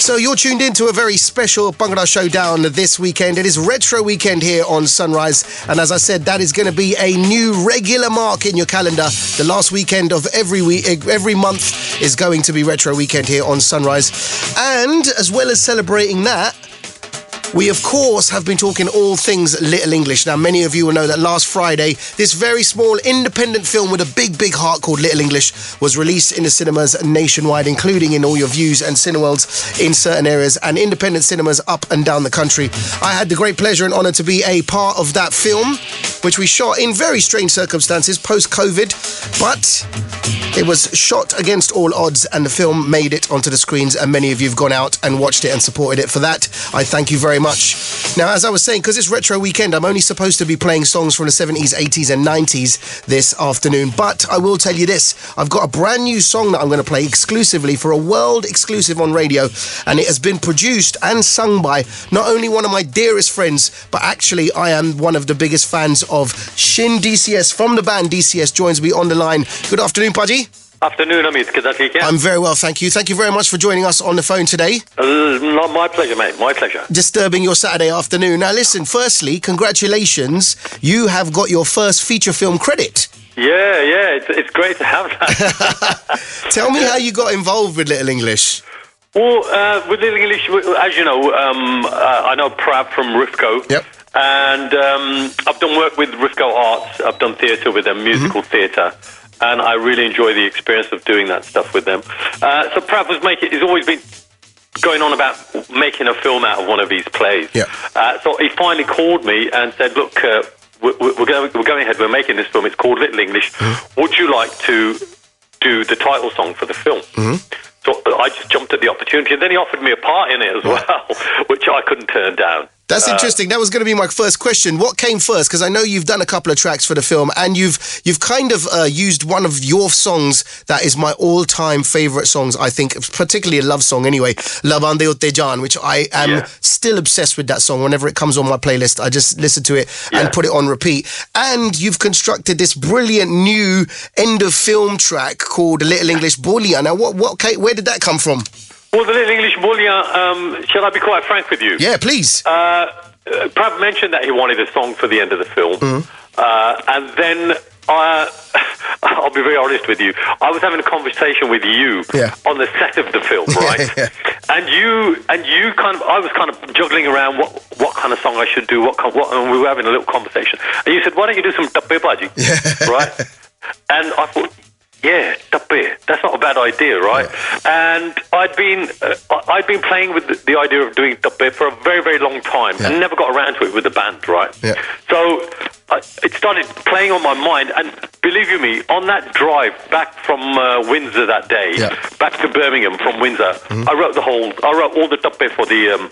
So you're tuned in to a very special Bhangra Showdown this weekend. It is retro weekend here on Sunrise, and as I said, that is going to be a new regular mark in your calendar. The last weekend of every week, every month is going to be retro weekend here on Sunrise, and as well as celebrating that. We, of course, have been talking all things Little English. Now, many of you will know that last Friday, this very small independent film with a big, big heart called Little English was released in the cinemas nationwide, including in all your Vues and Cineworlds in certain areas and independent cinemas up and down the country. I had the great pleasure and honour to be a part of that film, which we shot in very strange circumstances post COVID, but it was shot against all odds, and the film made it onto the screens, and many of you have gone out and watched it and supported it. For that, I thank you very much. Now, as I was saying, because it's retro weekend, I'm only supposed to be playing songs from the 70s, 80s, and 90s this afternoon. But I will tell you this I've got a brand new song that I'm going to play exclusively for a world exclusive on radio, and it has been produced and sung by not only one of my dearest friends, but actually, I am one of the biggest fans of Shin DCS from the band DCS joins me on the line. Good afternoon, Pudgy. Afternoon, Ameet. Good afternoon. I'm very well, thank you. Thank you very much for joining us on the phone today. Uh, not my pleasure, mate. My pleasure. Disturbing your Saturday afternoon. Now, listen. Firstly, congratulations. You have got your first feature film credit. Yeah, yeah. It's, it's great to have that. Tell me how you got involved with Little English. Well, uh, with Little English, as you know, um, uh, I know Prav from Rifco. Yep. And um, I've done work with Rifco Arts. I've done theatre with them, musical Mm-hmm. theatre. And I really enjoy the experience of doing that stuff with them. Uh, so Prav was making, he's always been going on about making a film out of one of his plays. Yeah. Uh, so he finally called me and said, "Look, uh, we're, we're, going, we're going ahead. We're making this film. It's called Little English. Would you like to do the title song for the film?" So I just jumped at the opportunity, and then he offered me a part in it as well, which I couldn't turn down. That's interesting. That was going to be my first question. What came first? Because I know you've done a couple of tracks for the film, and you've you've kind of uh, used one of your songs that is my all-time favorite songs. I think, particularly a love song. Anyway, "La Bande Utte Jaan," which I am Yeah. still obsessed with. That song. Whenever it comes on my playlist, I just listen to it and put it on repeat. And you've constructed this brilliant new end of film track called "Little English Boliyan." Now, what what where did that come from? Well, the Little English Boliyan, um, shall I be quite frank with you? Yeah, please. Uh, uh, Prav mentioned that he wanted a song for the end of the film, Mm-hmm. uh, and then I, I'll be very honest with you. I was having a conversation with you Yeah. on the set of the film, right? yeah. And you and you kind of, I was kind of juggling around what what kind of song I should do, what, kind- what and we were having a little conversation. And you said, "Why don't you do some tappe baji?" Right? And I thought. Yeah. That's not a bad idea, right? And I'd been uh, I'd been playing with the, the idea of doing tappe for a very very long time Yeah. and never got around to it with the band, right? Yeah. So I, it started playing on my mind, and believe you me, on that drive back from uh, Windsor that day, Yeah. Mm-hmm. back to Birmingham from Windsor, I wrote the whole, I wrote all the tappe for the um,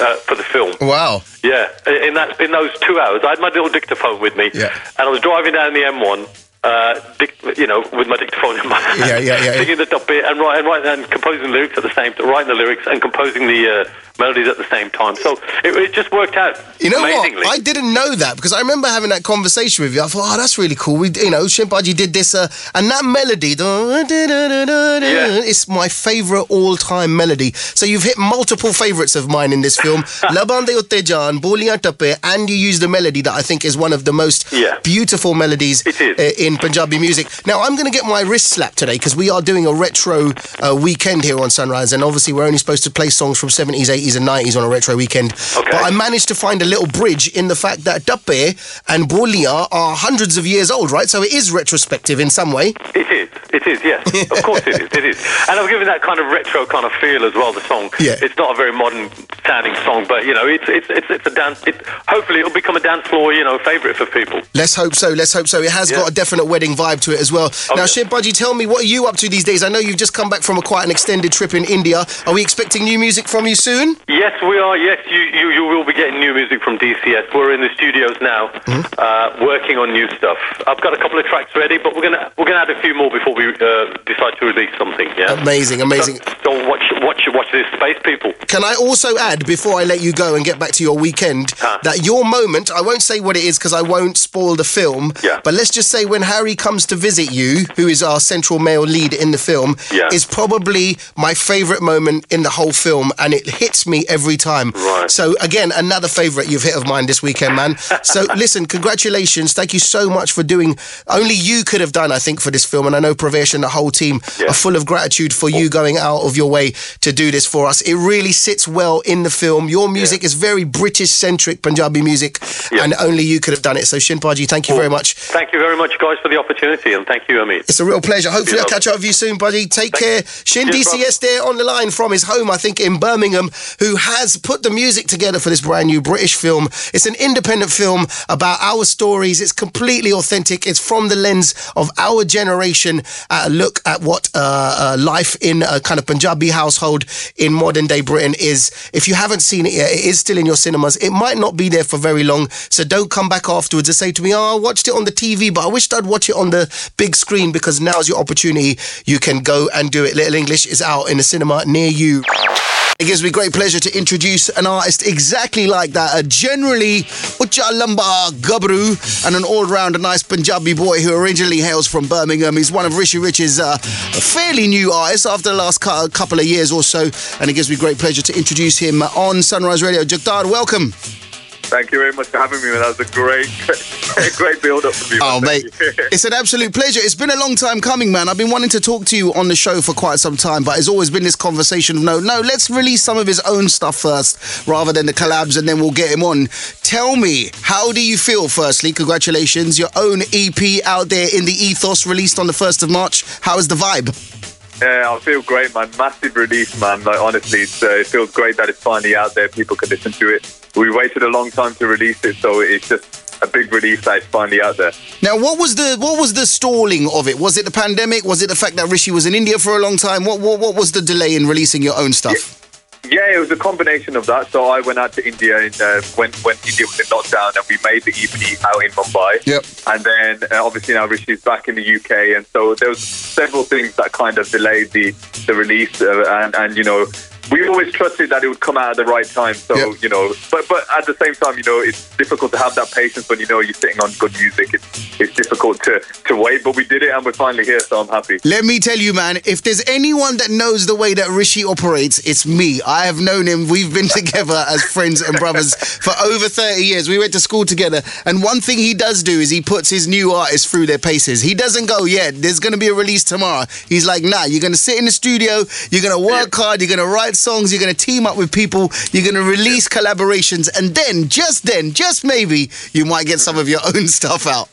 uh, for the film. Wow. Yeah, in that in those two hours, I had my little dictaphone with me, Yeah. and I was driving down the M1. Uh, dic- you know, with my dictaphone in my hand, Yeah, yeah, yeah, singing the top bit and writing, writing and composing lyrics at the same time, writing the lyrics and composing the uh, melodies at the same time. So it, it just worked out You know amazingly. what? I didn't know that because I remember having that conversation with you. I thought, oh, that's really cool. We, you know, Shinpaji did this, uh, and that melody, Yeah. it's my favorite all-time melody. So you've hit multiple favorites of mine in this film, Labande Utte Jaan, Boliyan Tappe, and you used a melody that I think is one of the most Yeah. beautiful melodies uh, in Punjabi music. Now I'm going to get my wrist slapped today because we are doing a retro uh, weekend here on Sunrise, and obviously we're only supposed to play songs from 70s, 80s, and 90s on a retro weekend. Okay. But I managed to find a little bridge in the fact that Tappe and Bolia are hundreds of years old, right? So it is retrospective in some way. It is. It is. Yes. of course it is. It is. And I've given that kind of retro kind of feel as well. The song. Yeah. It's not a very modern sounding song, but you know, it's it's it's, it's a dance. It, hopefully, it'll become a dance floor, you know, favourite for people. Let's hope so. Let's hope so. It has Yeah. got a definite wedding vibe to it as well. Now, Okay. Shinpaji, tell me, what are you up to these days? I know you've just come back from a quite an extended trip in India. Are we expecting new music from you soon? Yes, we are. Yes, you, you, you will be getting new music from DCS. We're in the studios now, Hmm? uh, working on new stuff. I've got a couple of tracks ready, but we're gonna we're gonna add a few more before we uh, decide to release something. Yeah. Amazing, amazing. So, so watch watch watch this space, people. Can I also add, before I let you go and get back to your weekend, Huh. that your moment, I won't say what it is because I won't spoil the film, Yeah. but let's just say when Harry comes to visit you, who is our central male lead in the film, Yeah. is probably my favourite moment in the whole film and it hits me every time. Right. So, again, another favourite you've hit of mine this weekend, man. so, listen, congratulations. Thank you so much for doing, only you could have done, I think, for this film. And I know Pravesh and the whole team Yeah. are full of gratitude for you going out of your way to do this for us. It really sits well in the film. Your music is very British centric Punjabi music, Yeah. and only you could have done it. So, Shinpaji, thank you very much. Thank you very much, guys, for the opportunity, and thank you, Ameet. It's a real pleasure. Hopefully, I'll catch up with you soon, buddy. Take Thank- care. Shin. DCS there on the line from his home, I think, in Birmingham, who has put the music together for this brand new British film. It's an independent film about our stories. It's completely authentic. It's from the lens of our generation. Uh, look at what uh, uh, life in a kind of Punjabi household in modern day Britain is. If you haven't seen it yet, it is still in your cinemas. It might not be there for very long, so don't come back afterwards and say to me, "Oh, I watched it on the TV, but I wished I'd watch it on the big screen." Because now's your opportunity. You can go and do it. Little English is out in a cinema near you. It gives me great pleasure to introduce an artist exactly like that. A generally Ucha Lamba Gabru and an all-round nice Punjabi boy who originally hails from Birmingham. He's one of Rishi Rich's uh, a fairly new artist after the last couple of years or so. And it gives me great pleasure to introduce him on Sunrise Radio. Jagtar, welcome. Thank you very much for having me, man. That was a great, great build up for me. Oh, mate. It's an absolute pleasure. It's been a long time coming, man. I've been wanting to talk to you on the show for quite some time, but it's always been this conversation of no, no, let's release some of his own stuff first rather than the collabs and then we'll get him on. Tell me, how do you feel, firstly? Congratulations. Your own EP out there in the ethos released on the 1st of March. How is the vibe? Yeah, I feel great, man. Massive release, man. Like honestly, it's, uh, it feels great that it's finally out there. People can listen to it. We waited a long time to release it, so it's just a big release that it's finally out there. Now, what was the what was the stalling of it? Was it the pandemic? Was it the fact that Rishi was in India for a long time? What what, what was the delay in releasing your own stuff? Yeah, it was a combination of that. So I went out to India in, uh, when when India was in lockdown, and we made the EP out in Mumbai. Yep. And then uh, obviously now Rishi's back in the UK, and so there was several things that kind of delayed the the release, uh, and and you know. We always trusted that it would come out at the right time, so Yep. you know. But but at the same time, you know, it's difficult to have that patience when you know you're sitting on good music. It's it's difficult to to wait, but we did it, and we're finally here, so I'm happy. Let me tell you, man, if there's anyone that knows the way that Rishi operates, it's me. I have known him. We've been together as friends and brothers for over 30 years. We went to school together. And one thing he does do is he puts his new artists through their paces. He doesn't go, yeah, there's going to be a release tomorrow. He's like, nah, you're going to sit in the studio, you're going to work hard, you're going to write songs, you're going to team up with people, you're going to release collaborations. And then, just then, just maybe, you might get some of your own stuff out.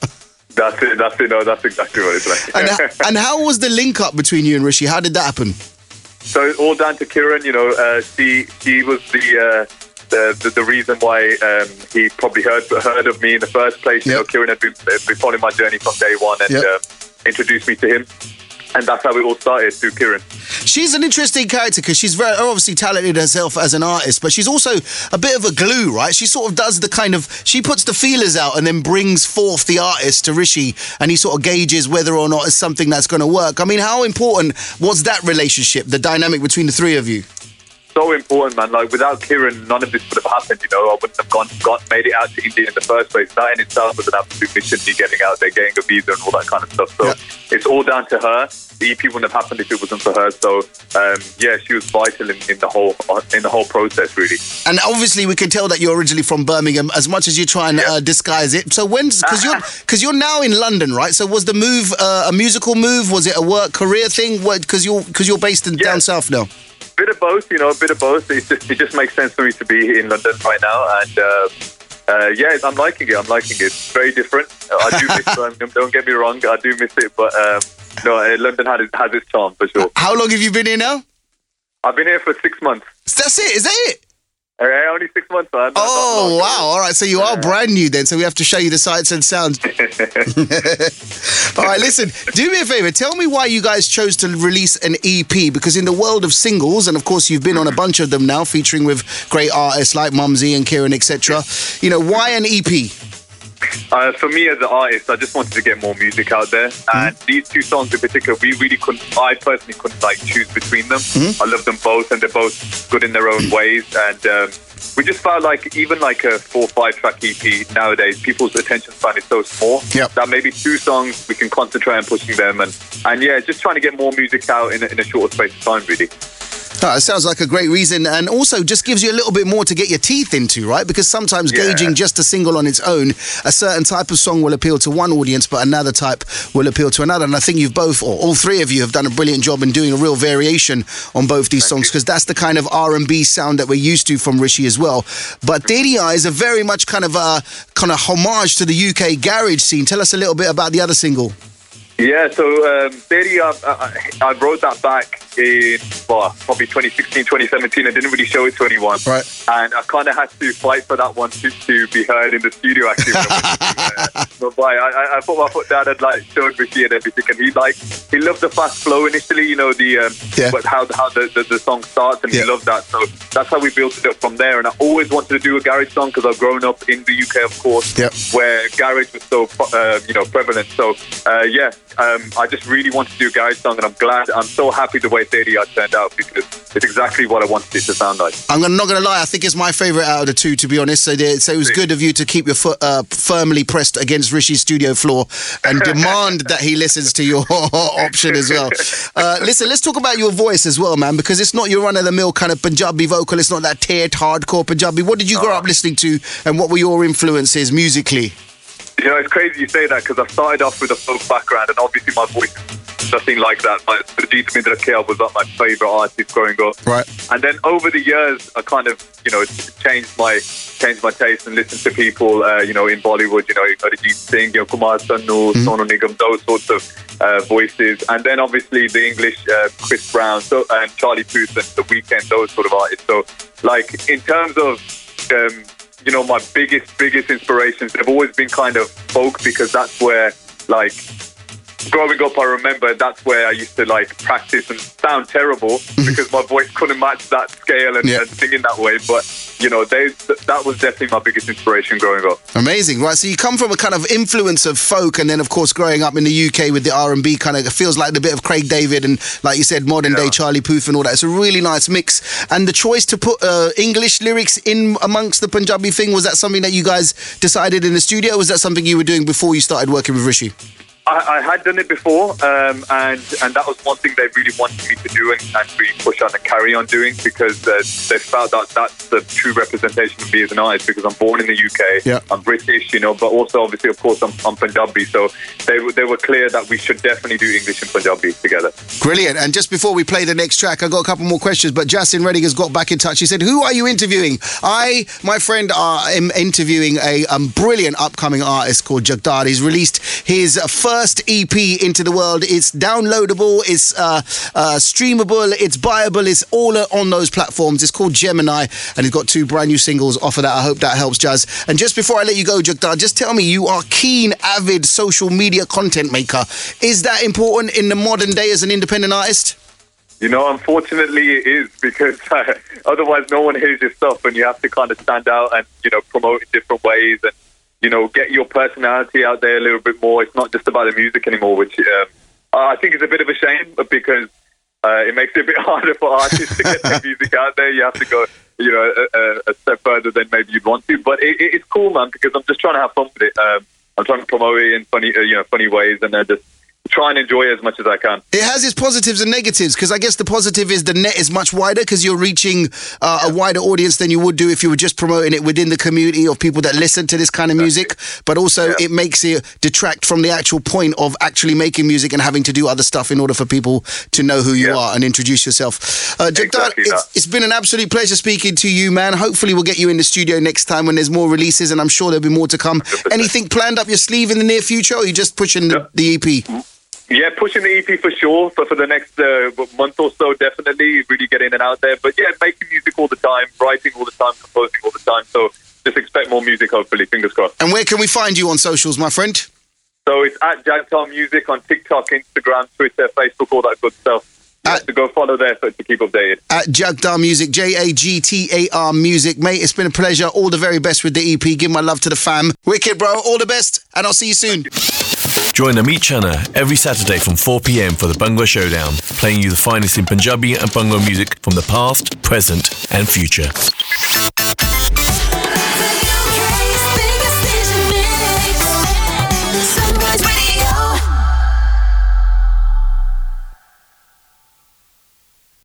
That's it. That's it. No, that's exactly what it's like. And, and how was the link up between you and Rishi? How did that happen? So all down to Kieran, you know, uh, she she was the, uh, the the the reason why um, he probably heard heard of me in the first place. You know, Kieran had been, been following my journey from day one and Yep. uh, introduced me to him, and that's how it all started through Kieran. She's an interesting character because she's very obviously talented herself as an artist, but she's also a bit of a glue, right? She sort of does the kind of she puts the feelers out and then brings forth the artist to Rishi, and he sort of gauges whether or not it's something that's going to work. I mean, how important was that relationship, the dynamic between the three of you? So important, man. Like without Kieran, none of this would have happened. You know, I wouldn't have gone, got made it out to India in the first place. That in itself was an absolute mission. Me getting out there, getting a visa, and all that kind of stuff. So Yeah. it's all down to her. The EP wouldn't have happened if it wasn't for her. So um, yeah, she was vital in, in the whole in the whole process, really. And obviously, we can tell that you're originally from Birmingham, as much as you try and uh, disguise it. So when, because you're because you're now in London, right? So was the move uh, a musical move? Was it a work career thing? Because you're because you're based in Yeah. down south now. Bit of both, you know, a bit of both. It just, it just makes sense for me to be in London right now, and uh, uh, yeah, I'm liking it. I'm liking it. It's very different. I do miss. um, don't get me wrong, I do miss it, but um, no, uh, London has its, has its charm for sure. How long have you been here now? I've been here for six months. That's it. Is that it? Uh, only six months, not Oh wow! All right, so you are brand new then. So we have to show you the sights and sounds. All right, listen. Do me a favor. Tell me why you guys chose to release an EP because in the world of singles, and of course you've been on a bunch of them now, featuring with great artists like Mumzy and Kieran, etc. You know why an EP? Uh, for me as an artist, I just wanted to get more music out there, and these two songs in particular, we really couldn't. I personally couldn't like choose between them. I love them both, and they're both good in their own ways. And um, we just felt like even like a four five track EP nowadays, people's attention span is so small Yep. that maybe two songs we can concentrate on pushing them, and and yeah, just trying to get more music out in a, in a shorter space of time, really. Oh, it sounds like a great reason, and also just gives you a little bit more to get your teeth into, right? Because sometimes Yeah. gauging just a single on its own, a certain type of song will appeal to one audience, but another type will appeal to another. And I think you've both, or all three of you, have done a brilliant job in doing a real variation on both these songs, because that's the kind of R and B sound that we're used to from Rishi as well. But DDI is a very much kind of a kind of homage to the UK garage scene. Tell us a little bit about the other single. Yeah, so um, Daddy, I, I, I wrote that back in well, probably 2016, 2017. I didn't really show it to anyone. Right. And I kind of had to fight for that one to, to be heard in the studio, actually. when I went to, Mumbai. I, I, I put my foot down and like showed Ricky and everything. And he like, he loved the fast flow initially, you know, the, um, Yeah. but how, how the, the, the song starts and Yeah. he loved that. So that's how we built it up from there. And I always wanted to do a garage song because I've grown up in the UK, of course, Yep. where garage was so uh, you know prevalent. So uh, yeah, um, I just really wanted to do a garage song, and I'm glad. I'm so happy the way 30 Yard turned out because it's exactly what I wanted it to sound like. I'm not going to lie. I think it's my favourite out of the two, to be honest. So, it was good of you to keep your foot uh, firmly pressed against Rishi's studio floor and demand that he listens to your option as well. Uh, listen, let's talk about your voice as well, man, because it's not your run of the mill kind of Punjabi vocal. It's not that tiered hardcore Punjabi. What did you grow up listening to, and what were your influences musically? You know, it's crazy you say that because I started off with a folk background, and obviously my voice nothing like that. But Surjit Bindrakhia was not my favourite artist growing up. Right. And then over the years, I kind of, you know, changed my changed my taste and listened to people, uh, you know, in Bollywood, you know, Arijit Singh, you know, Kumar Sanu, Sonu Nigam, those sorts of uh, voices. And then obviously the English, uh, Chris Brown, so and Charlie Puth and The Weeknd, those sort of artists. So, like, in terms of um, you know, my biggest, biggest inspirations, they've always been kind of folk because that's where, like, growing up, I remember that's where I used to, like, practice and sound terrible because my voice couldn't match that scale and, Yeah. and singing that way. But, you know, they, that was definitely my biggest inspiration growing up. Amazing, right? So you come from a kind of influence of folk, and then of course growing up in the UK with the R and B, kind of feels like the bit of Craig David and, like you said, modern day Charlie Puth and all that. It's a really nice mix. And the choice to put uh, English lyrics in amongst the Punjabi thing was that something that you guys decided in the studio? Or was that something you were doing before you started working with Rishi? I, I had done it before, um, and and that was one thing they really wanted me to do and, and really push on and carry on doing because uh, they felt that that's the true representation of me as an artist because I'm born in the UK, Yeah. I'm British, you know, but also obviously, of course, I'm, I'm Punjabi. So they were- they were clear that we should definitely do English and Punjabi together. Brilliant. And just before we play the next track, I got a couple more questions. But Justin Redding has got back in touch. He said, "Who are you interviewing?" I, my friend, uh, am interviewing a um, brilliant upcoming artist called Jagtar. He's released his first EP into the world. It's downloadable. It's uh, uh, streamable. It's buyable. It's all on those platforms. It's called Gemini, and he's got two brand new singles off of that. I hope that helps, Jazz. And just before I let you go, Jagtar, just tell me you are keen, avid social media content maker. Is that important in the modern day as an independent artist? You know, unfortunately, it is because uh, otherwise, no one hears your stuff, and you have to kind of stand out and you know promote in different ways, and you know get your personality out there a little bit more. It's not just about the music anymore, which um, I think is a bit of a shame, because uh, it makes it a bit harder for artists to get their music out there. You have to go, you know, a, a, step further than maybe you'd want to. But it, it, it's cool, man, because I'm just trying to have fun with it. Um, I'm trying to promote it in funny, uh, you know, funny ways, and uh, just try and enjoy it as much as I can. It has its positives and negatives because I guess the positive is the net is much wider because you're reaching uh, a wider audience than you would do if you were just promoting it within the community of people that listen to this kind of music. But also, Yeah. it makes it detract from the actual point of actually making music and having to do other stuff in order for people to know who you Yeah. are and introduce yourself. Uh, Jagtar, Exactly it's, it's been an absolute pleasure speaking to you, man. Hopefully, we'll get you in the studio next time when there's more releases, and I'm sure there'll be more to come. Anything planned up your sleeve in the near future, or are you just pushing the, the E EP? Yeah, pushing the EP for sure. For for the next uh, month or so, definitely really get in and out there. But yeah, making music all the time, writing all the time, composing all the time. So just expect more music. Hopefully, fingers crossed. And where can we find you on socials, my friend? So it's at Jagtar Music on TikTok, Instagram, Twitter, Facebook, all that good stuff. At- so go follow there for, to keep updated. at Jagtar Music, J A G T A R Music. Mate, it's been a pleasure. All the very best with the EP. Give my love to the fam. Wicked, bro. All the best, and I'll see you soon. Join Ameet Chana every Saturday from 4 pm for the Bhangra Showdown, playing you the finest in Punjabi and Bhangra music from the past, present, and future.